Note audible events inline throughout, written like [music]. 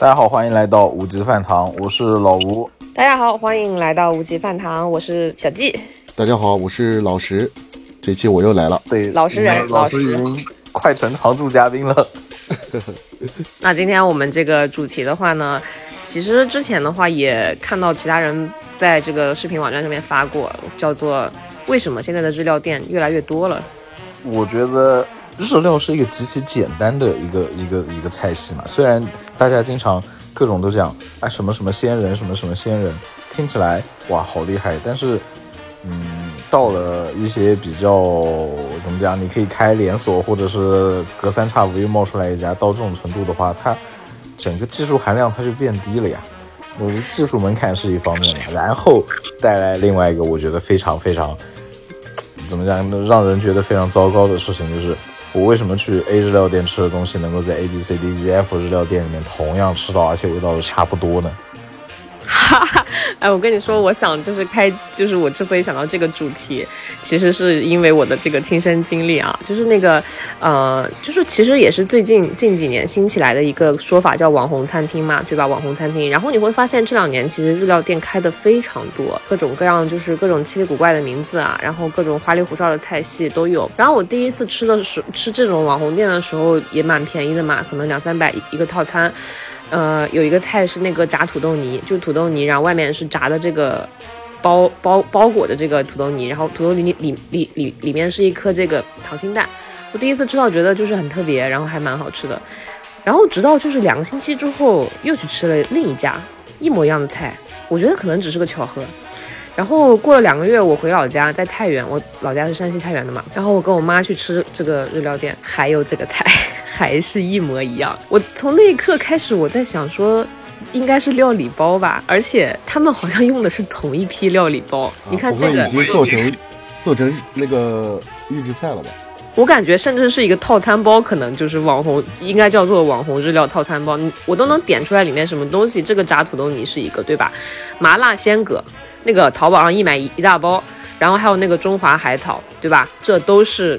大家好，欢迎来到五级饭堂，我是老吴。大家好，欢迎来到五级饭堂，我是小季。大家好，我是老石，这期我又来了。对，老实人，老石已经快成常驻嘉宾了。[laughs] 那今天我们这个主题的话呢，其实之前的话也看到其他人在这个视频网站上面发过，叫做“为什么现在的日料店越来越多了”。我觉得日料是一个极其简单的一个一个一个菜系嘛，虽然大家经常各种都讲，啊什么什么仙人，什么什么仙人，听起来哇好厉害，但是。嗯，到了一些比较怎么讲，你可以开连锁，或者是隔三差五又冒出来一家，到这种程度的话，它整个技术含量它就变低了呀。我觉得技术门槛是一方面嘛，[laughs] 然后带来另外一个我觉得非常非常怎么讲，让人觉得非常糟糕的事情，就是我为什么去 A 日料店吃的东西，能够在 A B C D E F 日料店里面同样吃到，而且味道都差不多呢？哈哈，哎，我跟你说，我想就是开，就是我之所以想到这个主题，其实是因为我的这个亲身经历啊，就是那个，呃，就是其实也是最近近几年兴起来的一个说法，叫网红餐厅嘛，对吧？网红餐厅，然后你会发现这两年其实日料店开的非常多，各种各样，就是各种奇里古怪的名字啊，然后各种花里胡哨的菜系都有。然后我第一次吃的时吃这种网红店的时候也蛮便宜的嘛，可能两三百一个套餐。呃，有一个菜是那个炸土豆泥，就土豆泥，然后外面是炸的这个包包包裹的这个土豆泥，然后土豆泥里里里里里面是一颗这个溏心蛋。我第一次吃到，觉得就是很特别，然后还蛮好吃的。然后直到就是两个星期之后，又去吃了另一家一模一样的菜，我觉得可能只是个巧合。然后过了两个月，我回老家，在太原，我老家是山西太原的嘛。然后我跟我妈去吃这个日料店，还有这个菜。还是一模一样。我从那一刻开始，我在想说，应该是料理包吧，而且他们好像用的是同一批料理包。你看这个已经做成做成那个预制菜了吧？我感觉甚至是一个套餐包，可能就是网红应该叫做网红日料套餐包。我都能点出来里面什么东西。这个炸土豆泥是一个，对吧？麻辣鲜蛤，那个淘宝上一买一一大包，然后还有那个中华海草，对吧？这都是。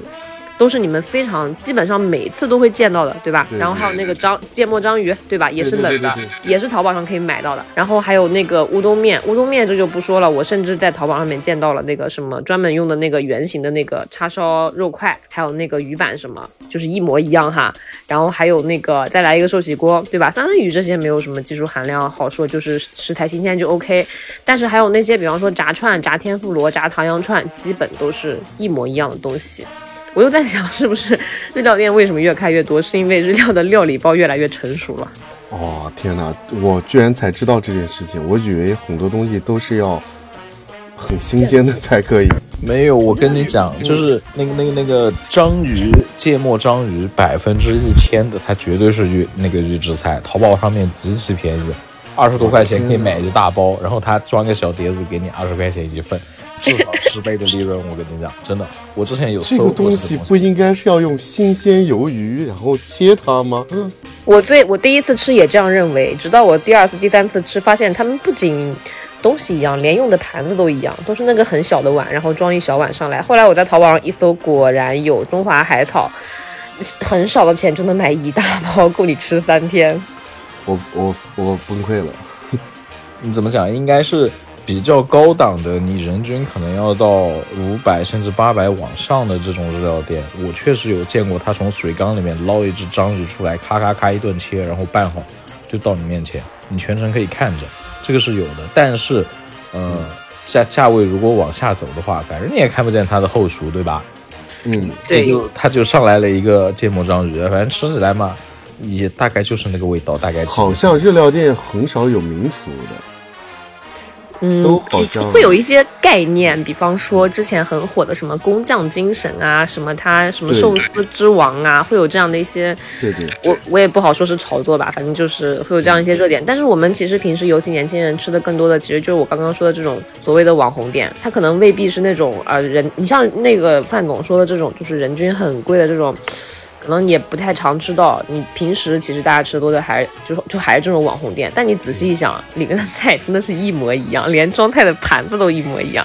都是你们非常基本上每次都会见到的，对吧？然后还有那个章芥末章鱼，对吧？也是冷的，也是淘宝上可以买到的。然后还有那个乌冬面，乌冬面这就不说了。我甚至在淘宝上面见到了那个什么专门用的那个圆形的那个叉烧肉块，还有那个鱼板什么，就是一模一样哈。然后还有那个再来一个寿喜锅，对吧？三文鱼这些没有什么技术含量好说，就是食材新鲜就 OK。但是还有那些，比方说炸串、炸天妇罗、炸唐羊串，基本都是一模一样的东西。我又在想，是不是日料店为什么越开越多？是因为日料的料理包越来越成熟了？哦，天哪！我居然才知道这件事情，我以为很多东西都是要很新鲜的才可以。没有，我跟你讲，就是那个、那个、那个章鱼芥末章鱼，百分之一千的，它绝对是预那个预制菜，淘宝上面极其便宜，二十多块钱可以买一大包，然后它装个小碟子给你二十块钱一份。至少十倍的利润，我跟你讲，真的，我之前有这个东西，不应该是要用新鲜鱿鱼然后切它吗？嗯，我最我第一次吃也这样认为，直到我第二次、第三次吃，发现他们不仅东西一样，连用的盘子都一样，都是那个很小的碗，然后装一小碗上来。后来我在淘宝上一搜，果然有中华海草，很少的钱就能买一大包，够你吃三天。我我我崩溃了，[laughs] 你怎么讲？应该是。比较高档的，你人均可能要到五百甚至八百往上的这种日料店，我确实有见过他从水缸里面捞一只章鱼出来，咔咔咔一顿切，然后拌好就到你面前，你全程可以看着，这个是有的。但是，呃，价价位如果往下走的话，反正你也看不见他的后厨，对吧？嗯，对，就他就上来了一个芥末章鱼，反正吃起来嘛，也大概就是那个味道，大概。好像日料店很少有名厨的。嗯，都好像会有一些概念，比方说之前很火的什么工匠精神啊，什么他什么寿司之王啊，会有这样的一些。对对。我我也不好说是炒作吧，反正就是会有这样一些热点。但是我们其实平时尤其年轻人吃的更多的，其实就是我刚刚说的这种所谓的网红店，它可能未必是那种呃人，你像那个范总说的这种，就是人均很贵的这种。可能也不太常知道，你平时其实大家吃的多的还就是就还是这种网红店，但你仔细一想，里面的菜真的是一模一样，连装菜的盘子都一模一样。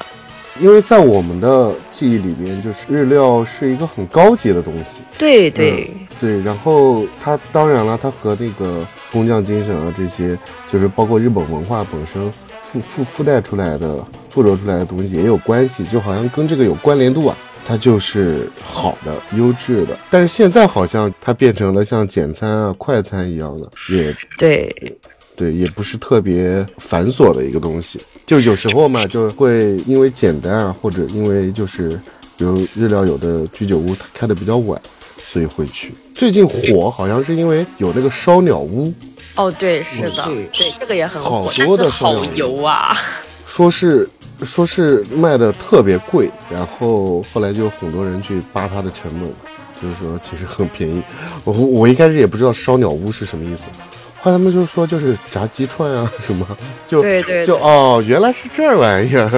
因为在我们的记忆里面，就是日料是一个很高级的东西。对对对，然后它当然了，它和那个工匠精神啊这些，就是包括日本文化本身附附附带出来的、附着出来的东西也有关系，就好像跟这个有关联度啊，它就是好的、优质的。但是现在好像它变成了像简餐啊、快餐一样的，也对，对，也不是特别繁琐的一个东西。就有时候嘛，就会因为简单啊，或者因为就是比如日料有的居酒屋它开的比较晚，所以会去。最近火好像是因为有那个烧鸟屋，哦对，是的，对对，这个也很火，好多的烧鸟油啊。[laughs] 说是说是卖的特别贵，然后后来就很多人去扒它的成本，就是说其实很便宜。我我一开始也不知道烧鸟屋是什么意思，后来他们就说就是炸鸡串啊什么，就对对对。就哦原来是这玩意儿，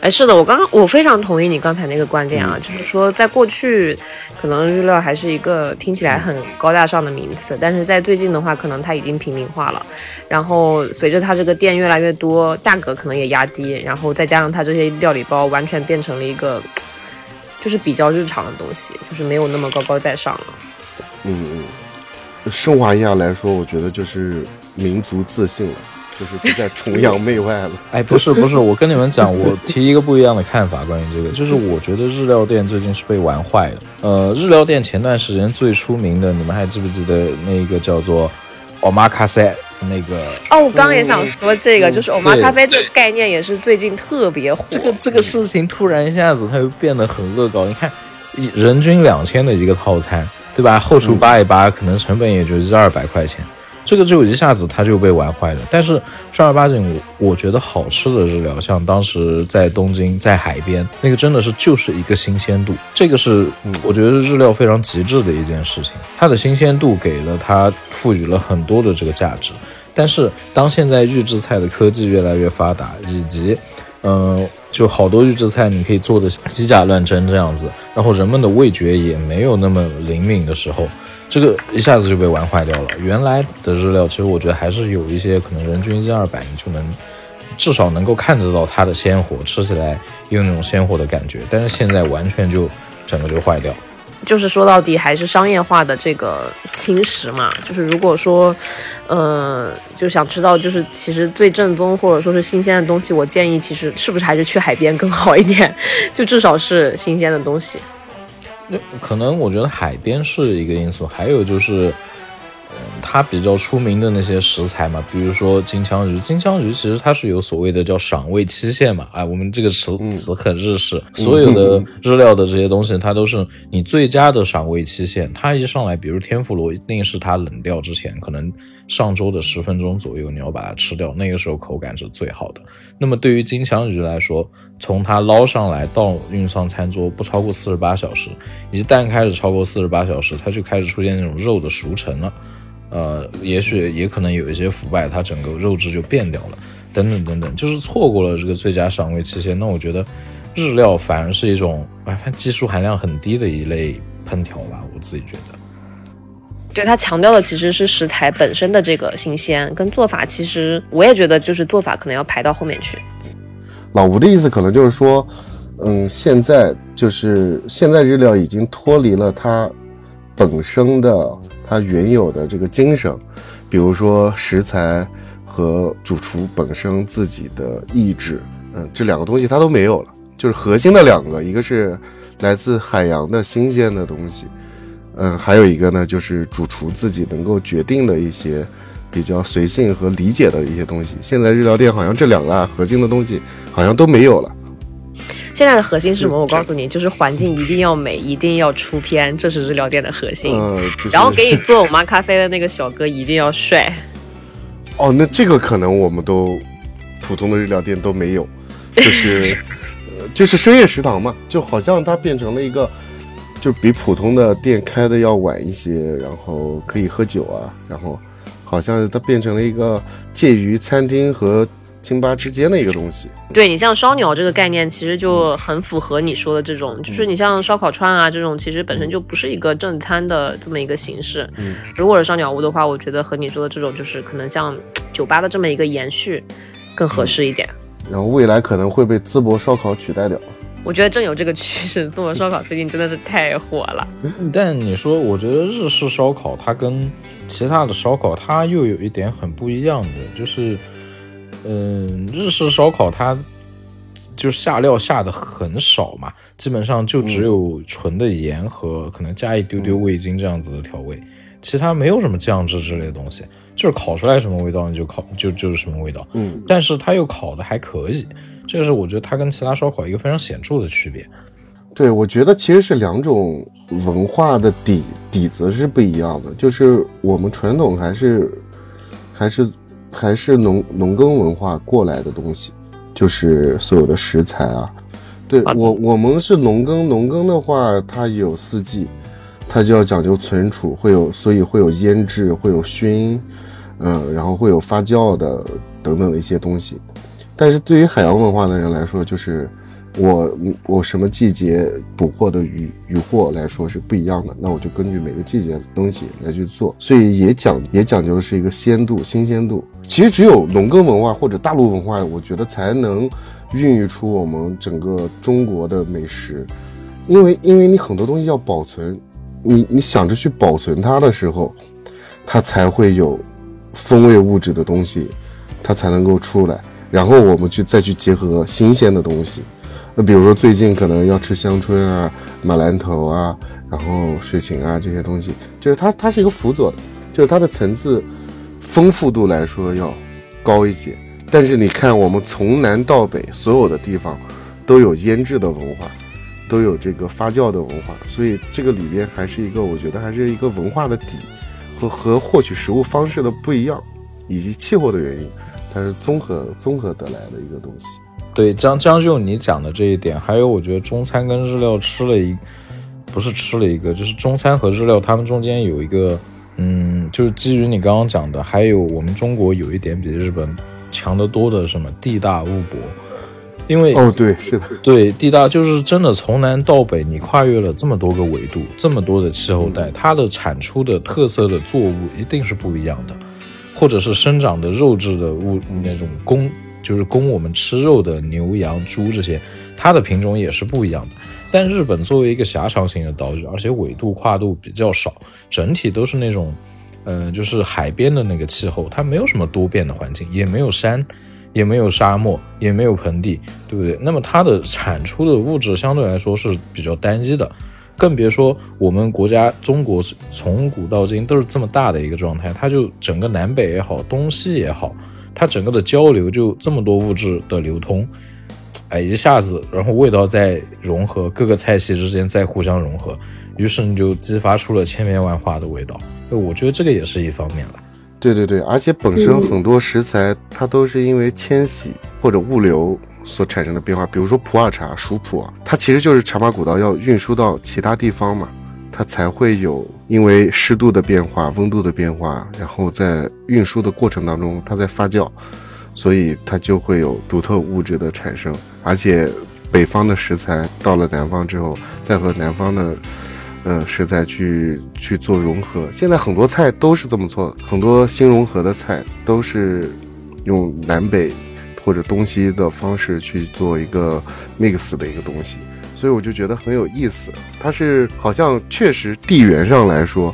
哎，是的，我刚刚我非常同意你刚才那个观点啊，就是说在过去，可能日料还是一个听起来很高大上的名词，但是在最近的话，可能它已经平民化了，然后随着它这个店越来越多，价格可能也压低，然后再加上它这些料理包完全变成了一个，就是比较日常的东西，就是没有那么高高在上了。嗯嗯，升华一下来说，我觉得就是民族自信了，就是不再崇洋媚外了。[laughs] 哎，不是不是，我跟你们讲，我提一个不一样的看法，关于这个，就是我觉得日料店最近是被玩坏了。呃，日料店前段时间最出名的，你们还记不记得那个叫做 omakase 那个？哦，我刚刚也想说这个，就是欧玛对咖啡这个概念也是最近特别火。这个这个事情突然一下子它就变得很恶搞，你看，一人均两千的一个套餐，对吧？后厨扒一扒，可能成本也就一二百块钱，这个就一下子它就被玩坏了。但是正儿八经，我我觉得好吃的日料，像当时在东京在海边那个，真的是就是一个新鲜度，这个是我觉得日料非常极致的一件事情，它的新鲜度给了它赋予了很多的这个价值。但是当现在预制菜的科技越来越发达，以及嗯、就好多预制菜你可以做的机甲乱真这样子，然后人们的味觉也没有那么灵敏的时候，这个一下子就被玩坏掉了。原来的日料其实我觉得还是有一些可能人均一二百，你就能至少能够看得到它的鲜活，吃起来有那种鲜活的感觉。但是现在完全就整个就坏掉。就是说到底还是商业化的这个侵蚀嘛。就是如果说，呃，就想吃到就是其实最正宗或者说是新鲜的东西，我建议其实是不是还是去海边更好一点，就至少是新鲜的东西。可能我觉得海边是一个因素，还有就是，它比较出名的那些食材嘛，比如说金枪鱼。金枪鱼其实它是有所谓的叫赏味期限嘛，哎，我们这个词词很日式，所有的日料的这些东西，它都是你最佳的赏味期限。它一上来，比如天妇罗，一定是它冷掉之前，可能上周的十分钟左右，你要把它吃掉，那个时候口感是最好的。那么对于金枪鱼来说，从它捞上来到运上餐桌不超过四十八小时，一旦开始超过四十八小时，它就开始出现那种肉的熟成了，呃，也许也可能有一些腐败，它整个肉质就变掉了，等等等等，就是错过了这个最佳赏味期限。那我觉得日料反而是一种，哎，反正技术含量很低的一类烹调吧，我自己觉得。对它强调的其实是食材本身的这个新鲜，跟做法其实我也觉得就是做法可能要排到后面去。老吴的意思可能就是说，嗯，现在就是现在日料已经脱离了它本身的它原有的这个精神，比如说食材和主厨本身自己的意志，嗯，这两个东西它都没有了，就是核心的两个，一个是来自海洋的新鲜的东西，嗯，还有一个呢就是主厨自己能够决定的一些。比较随性和理解的一些东西，现在日料店好像这两个啊核心的东西好像都没有了。现在的核心是什么？我告诉你，就是环境一定要美，一定要出片，这是日料店的核心。呃，就是、然后给你做我妈咖啡的那个小哥一定要帅。[laughs] 哦，那这个可能我们都普通的日料店都没有，就是 [laughs] 呃就是深夜食堂嘛，就好像它变成了一个，就比普通的店开的要晚一些，然后可以喝酒啊，然后好像它变成了一个介于餐厅和清吧之间的一个东西。对你像烧鸟这个概念，其实就很符合你说的这种，就是你像烧烤串啊这种，其实本身就不是一个正餐的这么一个形式。嗯，如果是烧鸟屋的话，我觉得和你说的这种，就是可能像酒吧的这么一个延续，更合适一点。然后未来可能会被淄博烧烤取代掉。我觉得正有这个趋势，淄博烧烤最近真的是太火了。[laughs] 但你说，我觉得日式烧烤它跟其他的烧烤它又有一点很不一样的，就是，嗯，日式烧烤它就下料下的很少嘛，基本上就只有纯的盐和可能加一丢丢味精这样子的调味，其他没有什么酱汁之类的东西，就是烤出来什么味道你就烤就就是什么味道。嗯，但是它又烤的还可以，这个是我觉得它跟其他烧烤一个非常显著的区别。对，我觉得其实是两种文化的底底子是不一样的，就是我们传统还是还是还是农农耕文化过来的东西，就是所有的食材啊。对啊我我们是农耕，农耕的话它有四季，它就要讲究存储，会有所以会有腌制，会有熏，嗯，然后会有发酵的等等的一些东西。但是对于海洋文化的人来说，就是我我什么季节捕获的鱼鱼货来说是不一样的，那我就根据每个季节的东西来去做，所以也讲也讲究的是一个鲜度、新鲜度。其实只有农耕文化或者大陆文化，我觉得才能孕育出我们整个中国的美食，因为因为你很多东西要保存，你你想着去保存它的时候，它才会有风味物质的东西，它才能够出来。然后我们去再去结合新鲜的东西，那比如说最近可能要吃香椿啊、马兰头啊，然后水芹啊这些东西，就是它它是一个辅佐的，就是它的层次丰富度来说要高一些。但是你看，我们从南到北所有的地方都有腌制的文化，都有这个发酵的文化，所以这个里边还是一个，我觉得还是一个文化的底和和获取食物方式的不一样，以及气候的原因，它是综合综合得来的一个东西。对，将将就你讲的这一点，还有我觉得中餐跟日料吃了一，不是吃了一个，就是中餐和日料它们中间有一个，嗯，就是基于你刚刚讲的，还有我们中国有一点比日本强得多的什么地大物博，因为哦，对，是的，对，地大就是真的从南到北，你跨越了这么多个纬度，这么多的气候带，它的产出的特色的作物一定是不一样的，或者是生长的肉质的物那种供，就是供我们吃肉的牛羊猪这些，它的品种也是不一样的。但日本作为一个狭长型的岛屿，而且纬度跨度比较少，整体都是那种，呃，就是海边的那个气候，它没有什么多变的环境，也没有山，也没有沙漠，也没有盆地，对不对？那么它的产出的物质相对来说是比较单一的，更别说我们国家中国从古到今都是这么大的一个状态，它就整个南北也好，东西也好，它整个的交流就这么多物质的流通，哎，一下子，然后味道在融合，各个菜系之间再互相融合，于是你就激发出了千变万化的味道。我觉得这个也是一方面了。对对对，而且本身很多食材它都是因为迁徙或者物流所产生的变化，比如说普洱茶、熟普啊，它其实就是茶马古道要运输到其他地方嘛，它才会有因为湿度的变化、温度的变化，然后在运输的过程当中它在发酵，所以它就会有独特物质的产生，而且北方的食材到了南方之后，再和南方的。呃，食材去去做融合，现在很多菜都是这么做的，很多新融合的菜都是用南北或者东西的方式去做一个 mix 的一个东西，所以我就觉得很有意思。它是好像确实地缘上来说，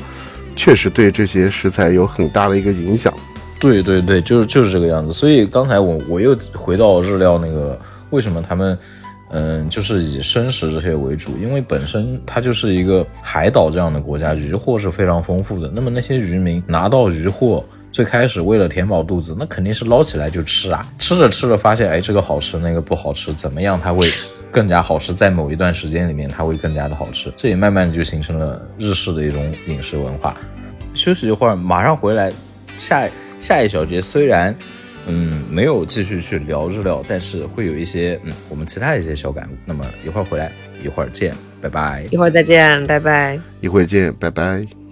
确实对这些食材有很大的一个影响。对对对，就是就是这个样子。所以刚才我我又回到日料那个，为什么他们嗯就是以生食这些为主？因为本身它就是一个海岛这样的国家，渔获是非常丰富的。那么那些渔民拿到渔获，最开始为了填饱肚子，那肯定是捞起来就吃啊，吃着吃着发现，哎，这个好吃，那个不好吃，怎么样？它会更加好吃，在某一段时间里面，它会更加的好吃。这也慢慢就形成了日式的一种饮食文化。休息一会儿，马上回来。下下一小节虽然嗯没有继续去聊日料，但是会有一些嗯我们其他的一些小感悟。那么一会儿回来，一会儿见，拜拜。一会儿再见，拜拜。一会儿见，拜拜。